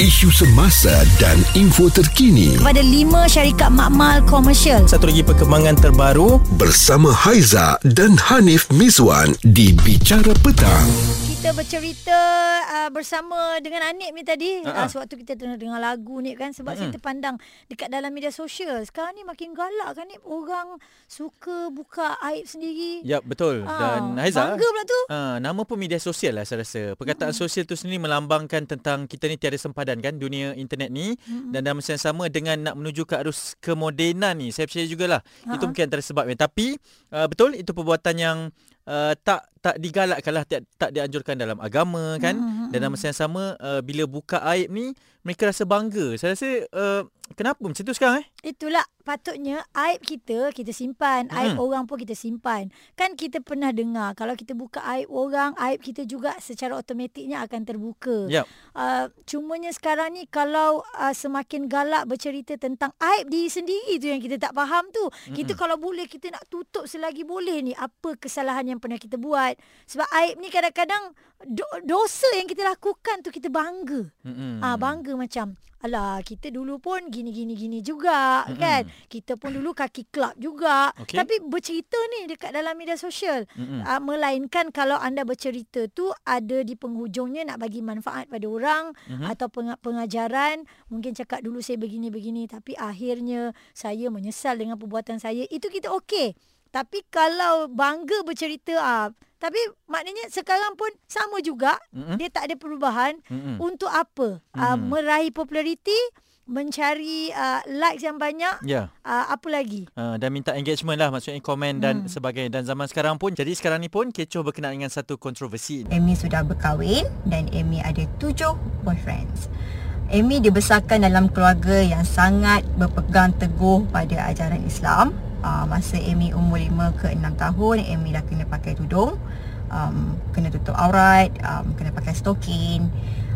isu semasa dan info terkini kepada lima syarikat makmal komersial. Satu lagi perkembangan terbaru bersama Haiza dan Hanif Miswan di Bicara Petang. Kita bercerita uh, bersama dengan Anik ni tadi uh-huh. uh, sewaktu kita tengah dengar lagu ni kan sebab uh-huh. saya terpandang dekat dalam media sosial. Sekarang ni makin galak kan ni orang suka buka aib sendiri. Ya betul. Uh, dan Haiza. Bangga pula tu. Uh, nama pun media sosial lah saya rasa. Perkataan uh-huh. sosial tu sendiri melambangkan tentang kita ni tiada sempadan kan dunia internet ni uh-huh. dan dalam masa yang sama dengan nak menuju ke arus kemodenan ni. Saya percaya jugalah. Uh-huh. Itu mungkin antara sebabnya. Tapi uh, betul itu perbuatan yang uh, tak tak digalakkanlah tak, tak dianjurkan dalam agama kan mm-hmm. dan dalam masa yang sama uh, bila buka aib ni mereka rasa bangga saya rasa uh, kenapa macam tu sekarang eh itulah patutnya aib kita kita simpan mm-hmm. aib orang pun kita simpan kan kita pernah dengar kalau kita buka aib orang aib kita juga secara automatiknya akan terbuka yep. uh, cumanya sekarang ni kalau uh, semakin galak bercerita tentang aib diri sendiri tu yang kita tak faham tu mm-hmm. kita kalau boleh kita nak tutup selagi boleh ni apa kesalahan yang pernah kita buat buat sebab aib ni kadang-kadang do- dosa yang kita lakukan tu kita bangga mm-hmm. ah bangga macam alah kita dulu pun gini-gini gini juga mm-hmm. kan kita pun dulu kaki kelab juga okay. tapi bercerita ni dekat dalam media sosial mm-hmm. ah, melainkan kalau anda bercerita tu ada di penghujungnya nak bagi manfaat pada orang mm-hmm. atau peng- pengajaran mungkin cakap dulu saya begini-begini tapi akhirnya saya menyesal dengan perbuatan saya itu kita okey tapi kalau bangga bercerita ah tapi maknanya sekarang pun sama juga mm-hmm. dia tak ada perubahan mm-hmm. untuk apa mm-hmm. uh, meraih populariti mencari uh, likes yang banyak yeah. uh, apa lagi uh, dan minta engagement lah maksudnya komen dan hmm. sebagainya dan zaman sekarang pun jadi sekarang ni pun kecoh berkenaan dengan satu kontroversi Amy sudah berkahwin dan Amy ada tujuh boyfriends Amy dibesarkan dalam keluarga yang sangat berpegang teguh pada ajaran Islam uh, masa Amy umur 5 ke 6 tahun Amy dah kena pakai tudung um, kena tutup aurat um, kena pakai stokin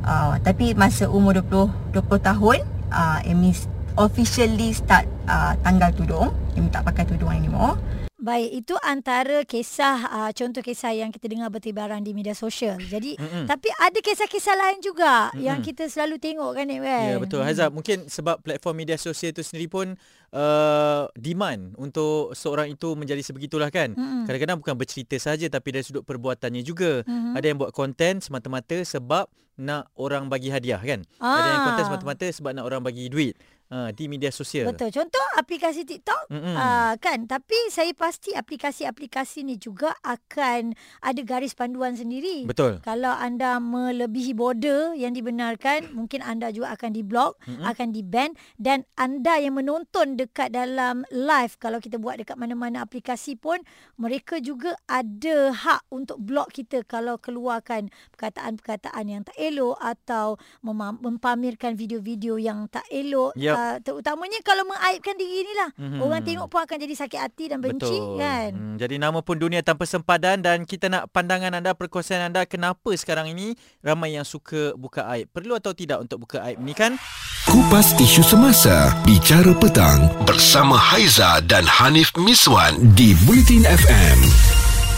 uh, tapi masa umur 20 20 tahun uh, Amy officially start uh, tanggal tudung Amy tak pakai tudung anymore Baik, itu antara kisah uh, contoh kisah yang kita dengar bertibaran di media sosial. Jadi, mm-hmm. tapi ada kisah-kisah lain juga mm-hmm. yang kita selalu tengok kan, kan? Ya, betul. Haizat, mungkin sebab platform media sosial itu sendiri pun uh, demand untuk seorang itu menjadi sebegitulah kan. Mm-hmm. Kadang-kadang bukan bercerita saja tapi dari sudut perbuatannya juga. Mm-hmm. Ada yang buat konten semata-mata sebab nak orang bagi hadiah kan. Ah. Ada yang konten semata-mata sebab nak orang bagi duit. Uh, di media sosial. Betul. Contoh aplikasi TikTok uh, kan. Tapi saya pasti aplikasi-aplikasi ni juga akan ada garis panduan sendiri. Betul. Kalau anda melebihi border yang dibenarkan, mungkin anda juga akan diblok, mm-hmm. akan di-ban dan anda yang menonton dekat dalam live kalau kita buat dekat mana-mana aplikasi pun mereka juga ada hak untuk blok kita kalau keluarkan perkataan-perkataan yang tak elok atau mem- mempamerkan video-video yang tak elok. Yep. Uh, terutamanya kalau mengaibkan diri inilah. Mm-hmm. Orang tengok pun akan jadi sakit hati dan benci Betul. kan. Hmm, jadi nama pun dunia tanpa sempadan dan kita nak pandangan anda, perkongsian anda kenapa sekarang ini ramai yang suka buka aib. Perlu atau tidak untuk buka aib ni kan? Kupas isu semasa, bicara petang bersama Haiza dan Hanif Miswan di Bulletin FM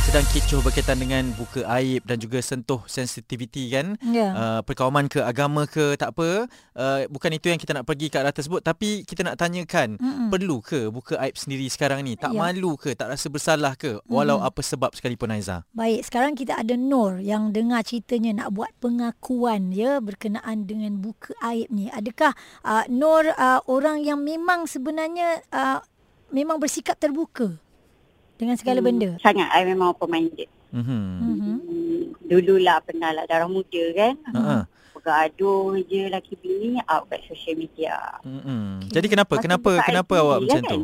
sedang kecoh berkaitan dengan buka aib dan juga sentuh sensitiviti kan yeah. uh, perkawaman ke agama ke tak apa uh, bukan itu yang kita nak pergi ke arah tersebut tapi kita nak tanyakan Mm-mm. perlu ke buka aib sendiri sekarang ni tak yeah. malu ke tak rasa bersalah ke walau mm. apa sebab sekalipun Aiza baik sekarang kita ada Nur yang dengar ceritanya nak buat pengakuan ya berkenaan dengan buka aib ni adakah uh, Nur uh, orang yang memang sebenarnya uh, memang bersikap terbuka dengan segala hmm, benda? Sangat. I memang open minded. Mm-hmm. Mm-hmm. Dululah pernah lah darah muda kan. Uh-huh. Bergaduh je laki bini out kat social media. Mm-hmm. Okay. Jadi kenapa? Masa kenapa kenapa awak macam kan? tu?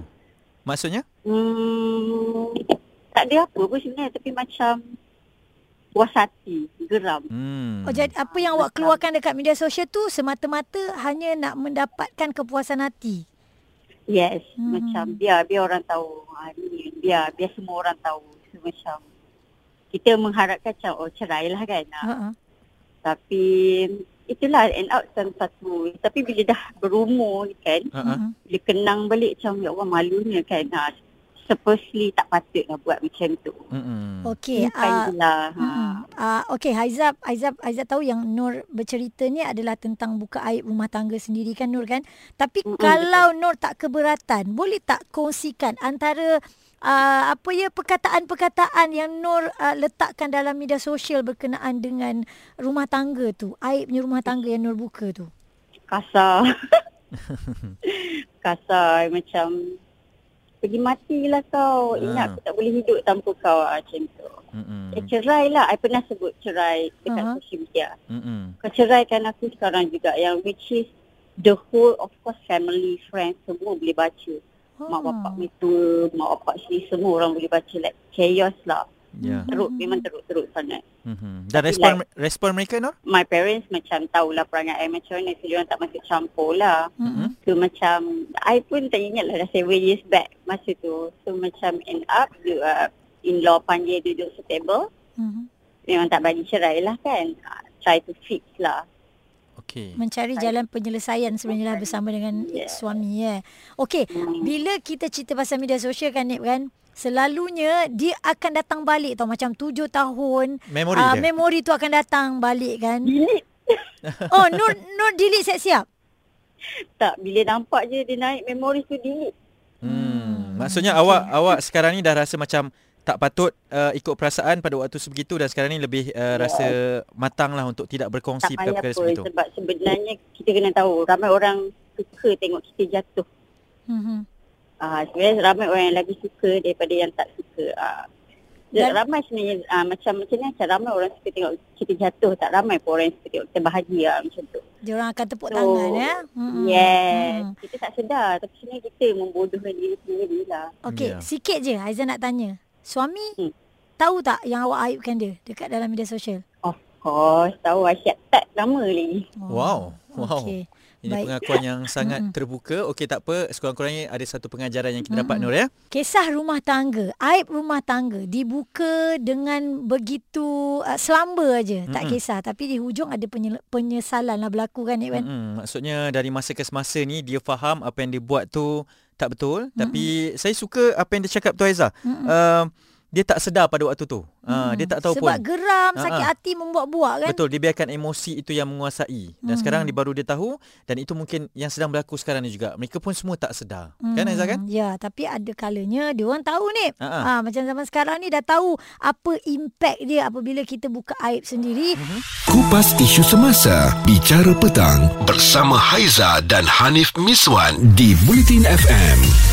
Maksudnya? Hmm, tak ada apa pun sebenarnya. Tapi macam puas hati, geram. Hmm. Oh, jadi apa yang awak keluarkan dekat media sosial tu semata-mata hanya nak mendapatkan kepuasan hati? Yes, hmm. macam biar biar orang tahu. Ha, ni, biar biar semua orang tahu. So, macam kita mengharapkan macam oh cerai lah kan. Uh-huh. Tapi itulah end out satu. Tapi bila dah berumur kan, uh-huh. bila kenang balik macam ya Allah malunya kan. Ha, supposedly tak patut lah buat macam tu. Mm-hmm. Okey. Uh, lah. mm-hmm. uh, Okey, Haizab, Haizab, Haizab tahu yang Nur bercerita ni adalah tentang buka aib rumah tangga sendiri kan Nur kan? Tapi mm-hmm. kalau Nur tak keberatan, boleh tak kongsikan antara uh, apa ya perkataan-perkataan yang Nur uh, letakkan dalam media sosial berkenaan dengan rumah tangga tu, aibnya rumah tangga yang Nur buka tu? Kasar. Kasar macam pergi matilah kau. Ha. Ingat aku tak boleh hidup tanpa kau ah, macam tu. Mm-mm. Eh, cerai lah. I pernah sebut cerai dekat uh-huh. social media. Mm-mm. Kau ceraikan aku sekarang juga. Yang which is the whole of course family, friends semua boleh baca. Oh. Mak bapak itu, mak bapak sini semua orang boleh baca. Like chaos lah. Yeah. Teruk mm-hmm. memang teruk-teruk sangat. Mm-hmm. Dan respon like, respon mereka no? My parents macam tahulah perangai I macam mana so dia tak masuk campur lah. Mm-hmm. So macam I pun tak ingat lah dah 7 years back masa tu. So macam end up uh, in-law panggil duduk setable. Mm-hmm. Memang tak bagi cerai lah kan. Uh, try to fix lah. Okay. Mencari jalan penyelesaian sebenarnya lah bersama dengan yeah. suami ya. Yeah. Okey, mm. bila kita cerita pasal media sosial kan Nip kan? Selalunya dia akan datang balik tau macam tujuh tahun memori uh, memori tu akan datang balik kan oh nur nur delete siap-siap tak bila nampak je dia naik memori tu delete hmm, hmm. maksudnya okay. awak awak sekarang ni dah rasa macam tak patut uh, ikut perasaan pada waktu sebegitu dan sekarang ni lebih uh, rasa matang lah untuk tidak berkongsi perkara-perkara sebegitu. Sebab sebenarnya kita kena tahu ramai orang suka tengok kita jatuh. Mm-hmm. Uh, sebenarnya ramai orang yang lebih suka daripada yang tak suka. Uh, dan, ramai sebenarnya uh, macam macam ni macam ramai orang suka tengok kita jatuh tak ramai pun orang yang suka tengok kita bahagia macam tu. Dia orang akan tepuk so, tangan ya. Hmm. Yes. Hmm. Kita tak sedar tapi sebenarnya kita membodohkan diri sendiri lah. Okey, yeah. sikit je Aizan nak tanya. Suami hmm. tahu tak yang awak aibkan dia dekat dalam media sosial? Of course, tahu Aisyah tak lama lagi. Wow. Wow. Okay. Ini Baik. pengakuan yang sangat terbuka. Okey tak apa, sekurang-kurangnya ada satu pengajaran yang kita dapat Nur ya. Kisah rumah tangga, aib rumah tangga dibuka dengan begitu uh, selamba aja, tak kisah tapi di hujung ada penyesalan lah berlaku kan kan. Maksudnya dari masa ke semasa ni dia faham apa yang dia buat tu tak betul, tapi saya suka apa yang dia cakap tu Aiza. Uh, dia tak sedar pada waktu tu. Ha, hmm. dia tak tahu Sebab pun. Sebab geram, sakit ha, hati membuat-buat kan. Betul, dia biarkan emosi itu yang menguasai. Dan hmm. sekarang dia baru dia tahu dan itu mungkin yang sedang berlaku sekarang ni juga. Mereka pun semua tak sedar. Hmm. Kan Aizah kan? Ya, tapi ada kalanya dia orang tahu ni. Ha, ha. macam zaman sekarang ni dah tahu apa impact dia apabila kita buka aib sendiri. Hmm. Kupas isu semasa, bicara petang bersama Haiza dan Hanif Miswan di Bulletin FM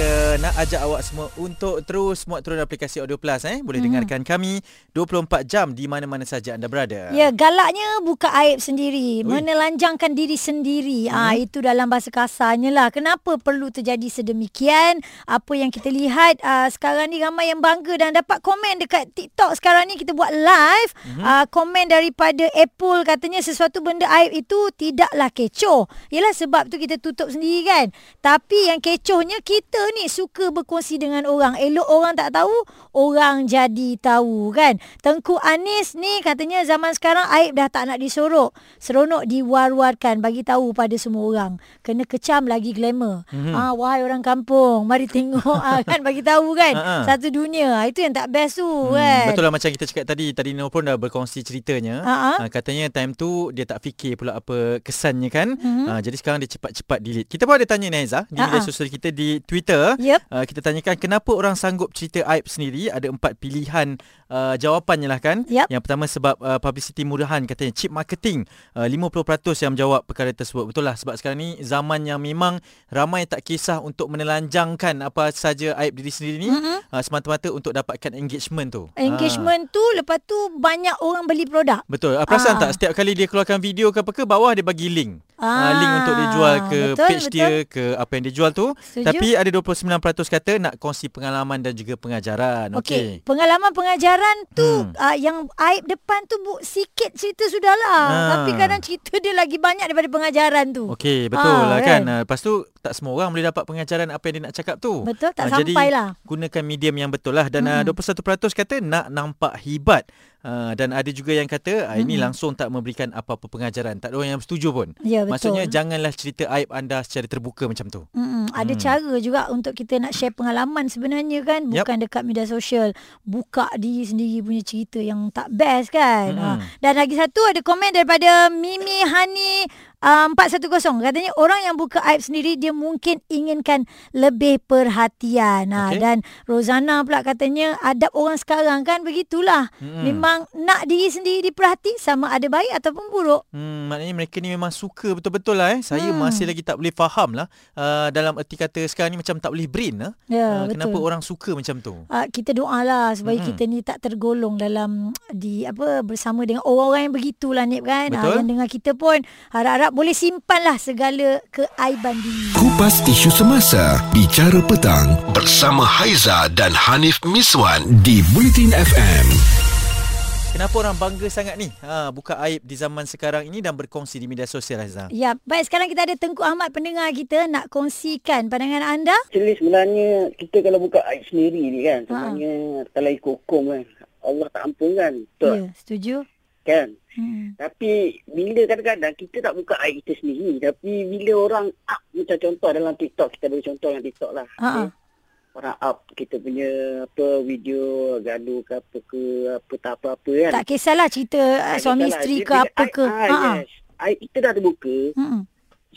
kita nak ajak awak semua untuk terus muat turun aplikasi Audio Plus eh boleh hmm. dengarkan kami 24 jam di mana-mana saja anda berada. Ya, galaknya buka aib sendiri, Ui. menelanjangkan diri sendiri. Hmm. Ah itu dalam bahasa kasarnya lah. Kenapa perlu terjadi sedemikian? Apa yang kita lihat uh, sekarang ni ramai yang bangga dan dapat komen dekat TikTok sekarang ni kita buat live. Hmm. Uh, komen daripada Apple katanya sesuatu benda aib itu tidaklah kecoh. Yalah sebab tu kita tutup sendiri kan. Tapi yang kecohnya kita ni suka berkongsi dengan orang. Elok orang tak tahu, orang jadi tahu kan. Tengku Anis ni katanya zaman sekarang aib dah tak nak disorok. Seronok diwar-warkan bagi tahu pada semua orang. Kena kecam lagi glamour. Mm-hmm. Ah wahai orang kampung, mari tengok ah, kan bagi tahu kan. Uh-huh. Satu dunia. Ah, itu yang tak best tu hmm, kan. Betul lah macam kita cakap tadi, tadi Nur pun dah berkongsi ceritanya. Uh-huh. Ah, katanya time tu dia tak fikir pula apa kesannya kan. Uh-huh. Ah, jadi sekarang dia cepat-cepat delete. Kita pun ada tanya Naiza di uh-huh. media sosial kita di Twitter Yep. Uh, kita tanyakan kenapa orang sanggup cerita aib sendiri. Ada empat pilihan uh, jawapannya lah kan. Yep. Yang pertama sebab uh, publicity murahan katanya cheap marketing. Uh, 50% yang menjawab perkara tersebut. Betul lah sebab sekarang ni zaman yang memang ramai tak kisah untuk menelanjangkan apa saja aib diri sendiri ni. Mm-hmm. Uh, semata-mata untuk dapatkan engagement tu. Engagement uh. tu lepas tu banyak orang beli produk. Betul. Uh, perasan uh. tak setiap kali dia keluarkan video ke apa ke bawah dia bagi link. Ah, uh, link untuk dia jual ke betul, page betul. dia ke apa yang dia jual tu. Setuju. Tapi ada 29% kata nak kongsi pengalaman dan juga pengajaran. Okey. Okay. Pengalaman pengajaran tu hmm. uh, yang aib depan tu bu, sikit cerita sudahlah. Ha. Tapi kadang cerita dia lagi banyak daripada pengajaran tu. Okey, betul ha, lah kan. kan. Lepas tu tak semua orang boleh dapat pengajaran apa yang dia nak cakap tu. Betul, tak uh, sampai lah. gunakan medium yang betul lah. Dan hmm. uh, 21% kata nak nampak hibat Uh, dan ada juga yang kata uh, ini langsung tak memberikan apa-apa pengajaran. Tak ada orang yang setuju pun. Ya, betul. Maksudnya janganlah cerita aib anda secara terbuka macam tu. Mm-mm. Ada hmm. cara juga untuk kita nak share pengalaman sebenarnya kan. Bukan yep. dekat media sosial. Buka diri sendiri punya cerita yang tak best kan. Mm-hmm. Uh, dan lagi satu ada komen daripada Mimi Hani Uh, 410 katanya orang yang buka aib sendiri dia mungkin inginkan lebih perhatian ha, okay. dan Rozana pula katanya adab orang sekarang kan begitulah hmm. memang nak diri sendiri diperhati sama ada baik ataupun buruk hmm, maknanya mereka ni memang suka betul-betul lah eh saya hmm. masih lagi tak boleh faham lah uh, dalam erti kata sekarang ni macam tak boleh brain lah ya, uh, kenapa orang suka macam tu uh, kita doalah supaya hmm. kita ni tak tergolong dalam di apa bersama dengan orang-orang yang begitulah Nip kan betul. Uh, yang dengar kita pun harap-harap harap boleh simpanlah segala keaiban diri. Kupas isu semasa, bicara petang bersama Haiza dan Hanif Miswan di Bulletin FM. Kenapa orang bangga sangat ni ha, buka aib di zaman sekarang ini dan berkongsi di media sosial Haiza? Ya, baik sekarang kita ada Tengku Ahmad pendengar kita nak kongsikan pandangan anda. Jadi sebenarnya kita kalau buka aib sendiri ni kan, ha. sebenarnya ha. kalau ikut hukum kan, Allah tak ampun kan. Betul? Ya, setuju. Kan? Hmm. Tapi bila kadang-kadang kita tak buka air kita sendiri tapi bila orang up macam contoh dalam TikTok kita bagi contoh dalam TikTok lah. Okay. Orang up kita punya apa video gaduh ke apa ke apa tak apa-apa kan. Tak kisahlah cerita tak suami kisahlah. isteri ke apa ke. Ha yes. Air kita dah terbuka. Hmm.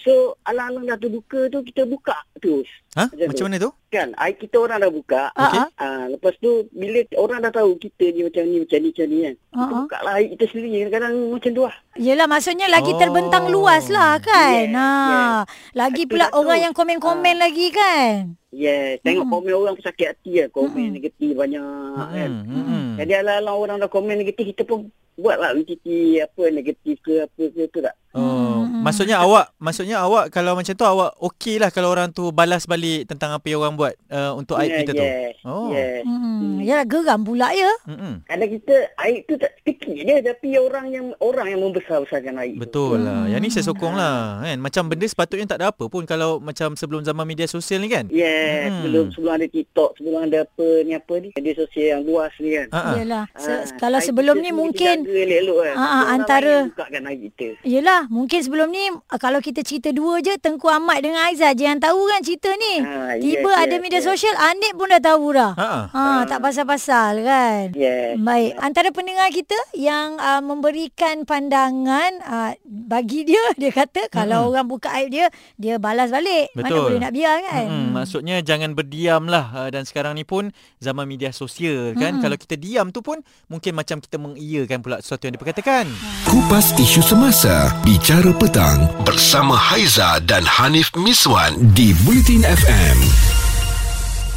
So alang-alang dah terbuka tu kita buka terus. Ha? Macam, macam mana tu? Kan, air kita orang dah buka. Okay. Uh, ah, lepas tu bila orang dah tahu kita ni macam ni macam ni macam ni kan. Uh-huh. Kita buka lah air kita sendiri kadang-kadang macam tu lah. Yelah maksudnya lagi oh. terbentang luas lah kan. Yes, ha. Yes. Lagi pula orang tu. yang komen-komen uh. lagi kan. Yes, tengok hmm. komen orang sakit hati lah. Komen hmm. negatif banyak hmm. kan. Hmm. Jadi ala-ala orang dah komen negatif kita pun buatlah VCT apa negatif ke apa ke tu tak. Hmm. Maksudnya awak maksudnya awak kalau macam tu awak okey lah kalau orang tu balas balik tentang apa yang orang buat uh, untuk aib yeah, kita yes. tu. Oh. Yes. Hmm. Ya geram pula ya. Hmm. Kadang kita aib tu tak sedikit je tapi orang yang orang yang membesar-besarkan aib. Betul tu. lah. Yang ni saya sokong lah kan. Macam benda sepatutnya tak ada apa pun kalau macam sebelum zaman media sosial ni kan. Yeah, hmm. sebelum sebelum ada TikTok, sebelum ada apa ni apa ni media sosial yang luas ni kan. Uh-huh. Yalah. Se- uh, kalau sebelum ni mungkin kan. uh, antara bukakan aib kita. Yalah, mungkin sebelum ni kalau kita cerita dua je Tengku Ahmad dengan Aizah je yang tahu kan cerita ni. Uh, Tiba yes, ada yes, media yes. sosial Anik pun dah tahu dah. Ha, uh, tak pasal-pasal kan. Yes. Baik, antara pendengar kita yang uh, memberikan pandangan uh, bagi dia dia kata kalau hmm. orang buka aib dia dia balas balik. Betul. Mana boleh nak biar kan? Hmm. Maksudnya jangan berdiam lah uh, dan sekarang ni pun zaman media sosial kan. Hmm. Kalau kita diam tu pun mungkin macam kita mengiyakan pula sesuatu yang diperkatakan. Kupas isu semasa, bicara petang bersama Haiza dan Hanif Miswan di Bulletin FM.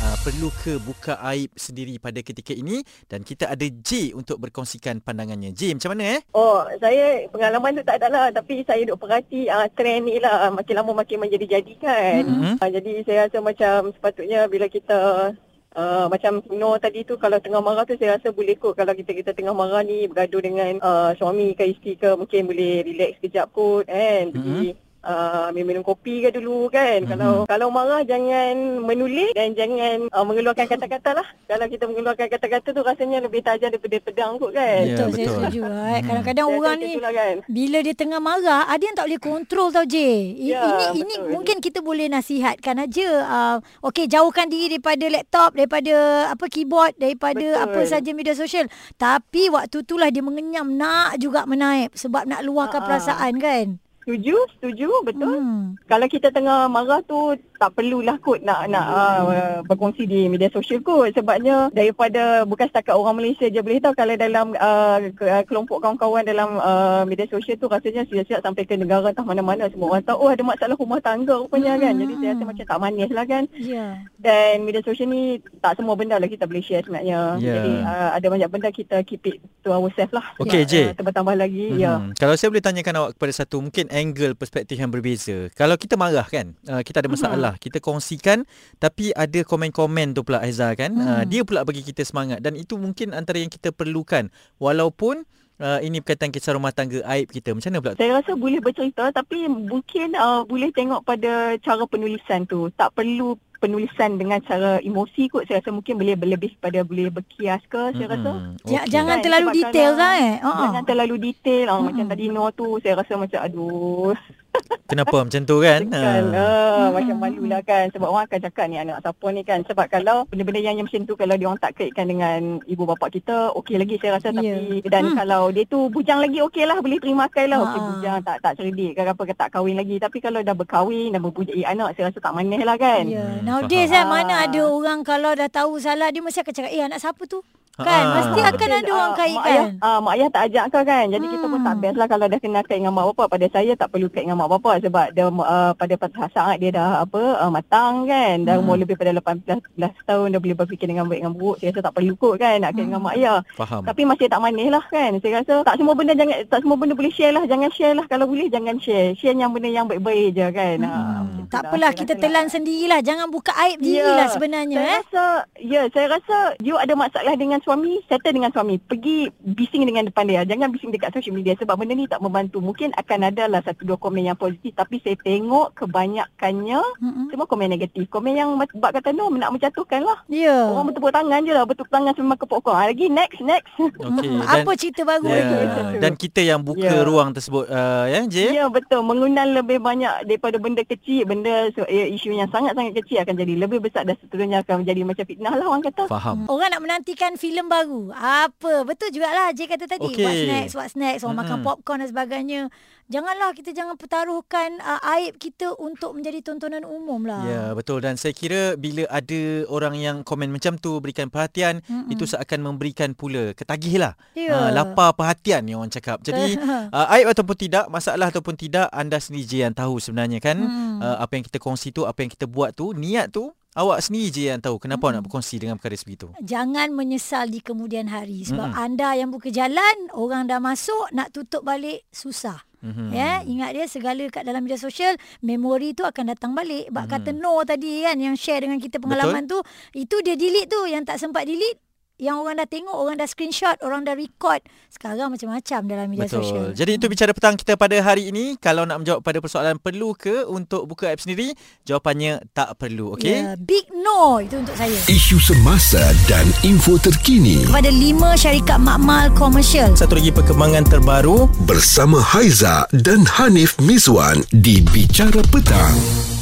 Uh, perlu ke buka aib sendiri pada ketika ini dan kita ada J untuk berkongsikan pandangannya. J macam mana eh? Oh, saya pengalaman tu tak ada lah tapi saya duk perhati uh, trend ni lah makin lama makin menjadi jadikan. Mm-hmm. Uh, jadi saya rasa macam sepatutnya bila kita Uh, macam Nur tadi tu kalau tengah marah tu saya rasa boleh kot. Kalau kita kita tengah marah ni bergaduh dengan uh, suami ke isteri ke mungkin boleh relax kejap kot kan? Pergi mm-hmm uh, minum kopi ke dulu kan. Mm-hmm. Kalau kalau marah jangan menulis dan jangan uh, mengeluarkan kata-kata lah. Kalau kita mengeluarkan kata-kata tu rasanya lebih tajam daripada pedang kot kan. Yeah, betul, betul, saya setuju. Right? Mm. Kadang-kadang saya orang ni lah kan. bila dia tengah marah ada yang tak boleh kontrol tau J. Ya, ini ini mungkin kita boleh nasihatkan aja. Uh, Okey jauhkan diri daripada laptop, daripada apa keyboard, daripada betul. apa saja media sosial. Tapi waktu itulah dia mengenyam nak juga menaip sebab nak luahkan uh-huh. perasaan kan. Setuju, setuju, betul. Hmm. Kalau kita tengah marah tu tak perlulah kot nak nak uh, berkongsi di media sosial kot sebabnya daripada bukan setakat orang Malaysia je boleh tahu kalau dalam uh, kelompok kawan-kawan dalam uh, media sosial tu rasanya siap-siap sampai ke negara entah mana-mana semua orang tahu oh ada masalah rumah tangga rupanya hmm. kan. Jadi saya rasa macam tak manis lah kan. Yeah. Dan media sosial ni tak semua benda lah kita boleh share sebenarnya. Yeah. Jadi uh, ada banyak benda kita keep it to ourselves lah. Okay, ya, Uh, tambah-tambah lagi. Hmm. Ya. Kalau saya boleh tanyakan awak kepada satu mungkin angle perspektif yang berbeza. Kalau kita marah kan, uh, kita ada masalah, uh-huh. kita kongsikan tapi ada komen-komen tu pula Aizah kan. Uh, dia pula bagi kita semangat dan itu mungkin antara yang kita perlukan walaupun Uh, ini berkaitan kisah rumah tangga aib kita. Macam mana pula? Saya rasa boleh bercerita tapi mungkin uh, boleh tengok pada cara penulisan tu. Tak perlu penulisan dengan cara emosi kot saya rasa mungkin boleh lebih pada boleh berkias ke saya rasa okay. jangan kan? terlalu detail kan eh uh-huh. jangan terlalu detail uh-huh. macam tadi no tu saya rasa macam aduh Kenapa macam tu kan? Kan, uh. uh, macam malu lah kan. Sebab orang akan cakap ni anak siapa ni kan. Sebab kalau benda-benda yang, yang macam tu kalau dia orang tak kaitkan dengan ibu bapa kita, okey lagi saya rasa. Yeah. Tapi dan hmm. kalau dia tu bujang lagi okey lah. Boleh terima kai lah. Okey bujang tak tak cerdik ke apa ke tak kahwin lagi. Tapi kalau dah berkahwin dan mempunyai anak saya rasa tak manis lah kan. Ya. Yeah. Nowadays kan mana ada orang kalau dah tahu salah dia mesti akan cakap eh anak siapa tu? Kan ha. mesti akan ada orang uh, kait kan. Ayah, uh, mak ayah tak ajak kau kan. Jadi hmm. kita pun tak hmm. best lah kalau dah kena kait dengan mak bapak. Pada saya tak perlu kait dengan mak bapak sebab dia uh, pada saat dia dah apa uh, matang kan. Dah hmm. umur lebih pada 18 tahun dah boleh berfikir dengan baik dengan buruk. Saya rasa tak perlu kot kan nak kait hmm. dengan mak ayah. Faham. Tapi masih tak manis lah kan. Saya rasa tak semua benda jangan tak semua benda boleh share lah. Jangan share lah. Kalau boleh jangan share. Share yang benda yang baik-baik je kan. Hmm. Uh, tak apalah kita telan lah. sendirilah. Jangan buka aib dirilah yeah. sebenarnya. Saya eh. rasa, ya saya rasa you ada masalah dengan suami. Settle dengan dengan suami. Pergi bising dengan depan dia. Jangan bising dekat social media sebab benda ni tak membantu. Mungkin akan ada lah satu dua komen yang positif. Tapi saya tengok kebanyakannya mm-hmm. semua komen negatif. Komen yang bab kata no nak menjatuhkan lah. Yeah. orang bertepuk tangan je lah. Bertepuk tangan semua ke pokok ha, lagi next next. Okay. apa cerita baru? yeah. lagi dan kita yang buka yeah. ruang tersebut uh, ya J? Ya yeah, betul. Mengundang lebih banyak daripada benda kecil. Benda so, ya, isu yang sangat-sangat kecil akan jadi lebih besar dan seterusnya akan menjadi macam fitnah lah orang kata. Faham. Orang nak menantikan filem baru apa betul jugalah Jay kata tadi okay. what snacks what snacks orang mm-hmm. makan popcorn dan sebagainya janganlah kita jangan pertaruhkan uh, aib kita untuk menjadi tontonan umum lah ya betul dan saya kira bila ada orang yang komen macam tu berikan perhatian mm-hmm. itu seakan memberikan pula ketagih lah yeah. Ya. uh, lapar perhatian ni orang cakap jadi uh, aib ataupun tidak masalah ataupun tidak anda sendiri je yang tahu sebenarnya kan mm. uh, apa yang kita kongsi tu apa yang kita buat tu niat tu Awak sendiri je yang tahu kenapa hmm. nak berkongsi dengan perkara sebegitu. Jangan menyesal di kemudian hari sebab hmm. anda yang buka jalan, orang dah masuk nak tutup balik susah. Hmm. Ya, ingat dia segala kat dalam media sosial, memori tu akan datang balik. Bak hmm. kata no tadi kan yang share dengan kita pengalaman Betul? tu, itu dia delete tu yang tak sempat delete yang orang dah tengok, orang dah screenshot, orang dah record. Sekarang macam-macam dalam media Betul. sosial. Jadi itu bicara petang kita pada hari ini. Kalau nak menjawab pada persoalan perlu ke untuk buka app sendiri, jawapannya tak perlu. Okay? Yeah, big no itu untuk saya. Isu semasa dan info terkini. Kepada lima syarikat makmal komersial. Satu lagi perkembangan terbaru. Bersama Haiza dan Hanif Miswan di Bicara Petang.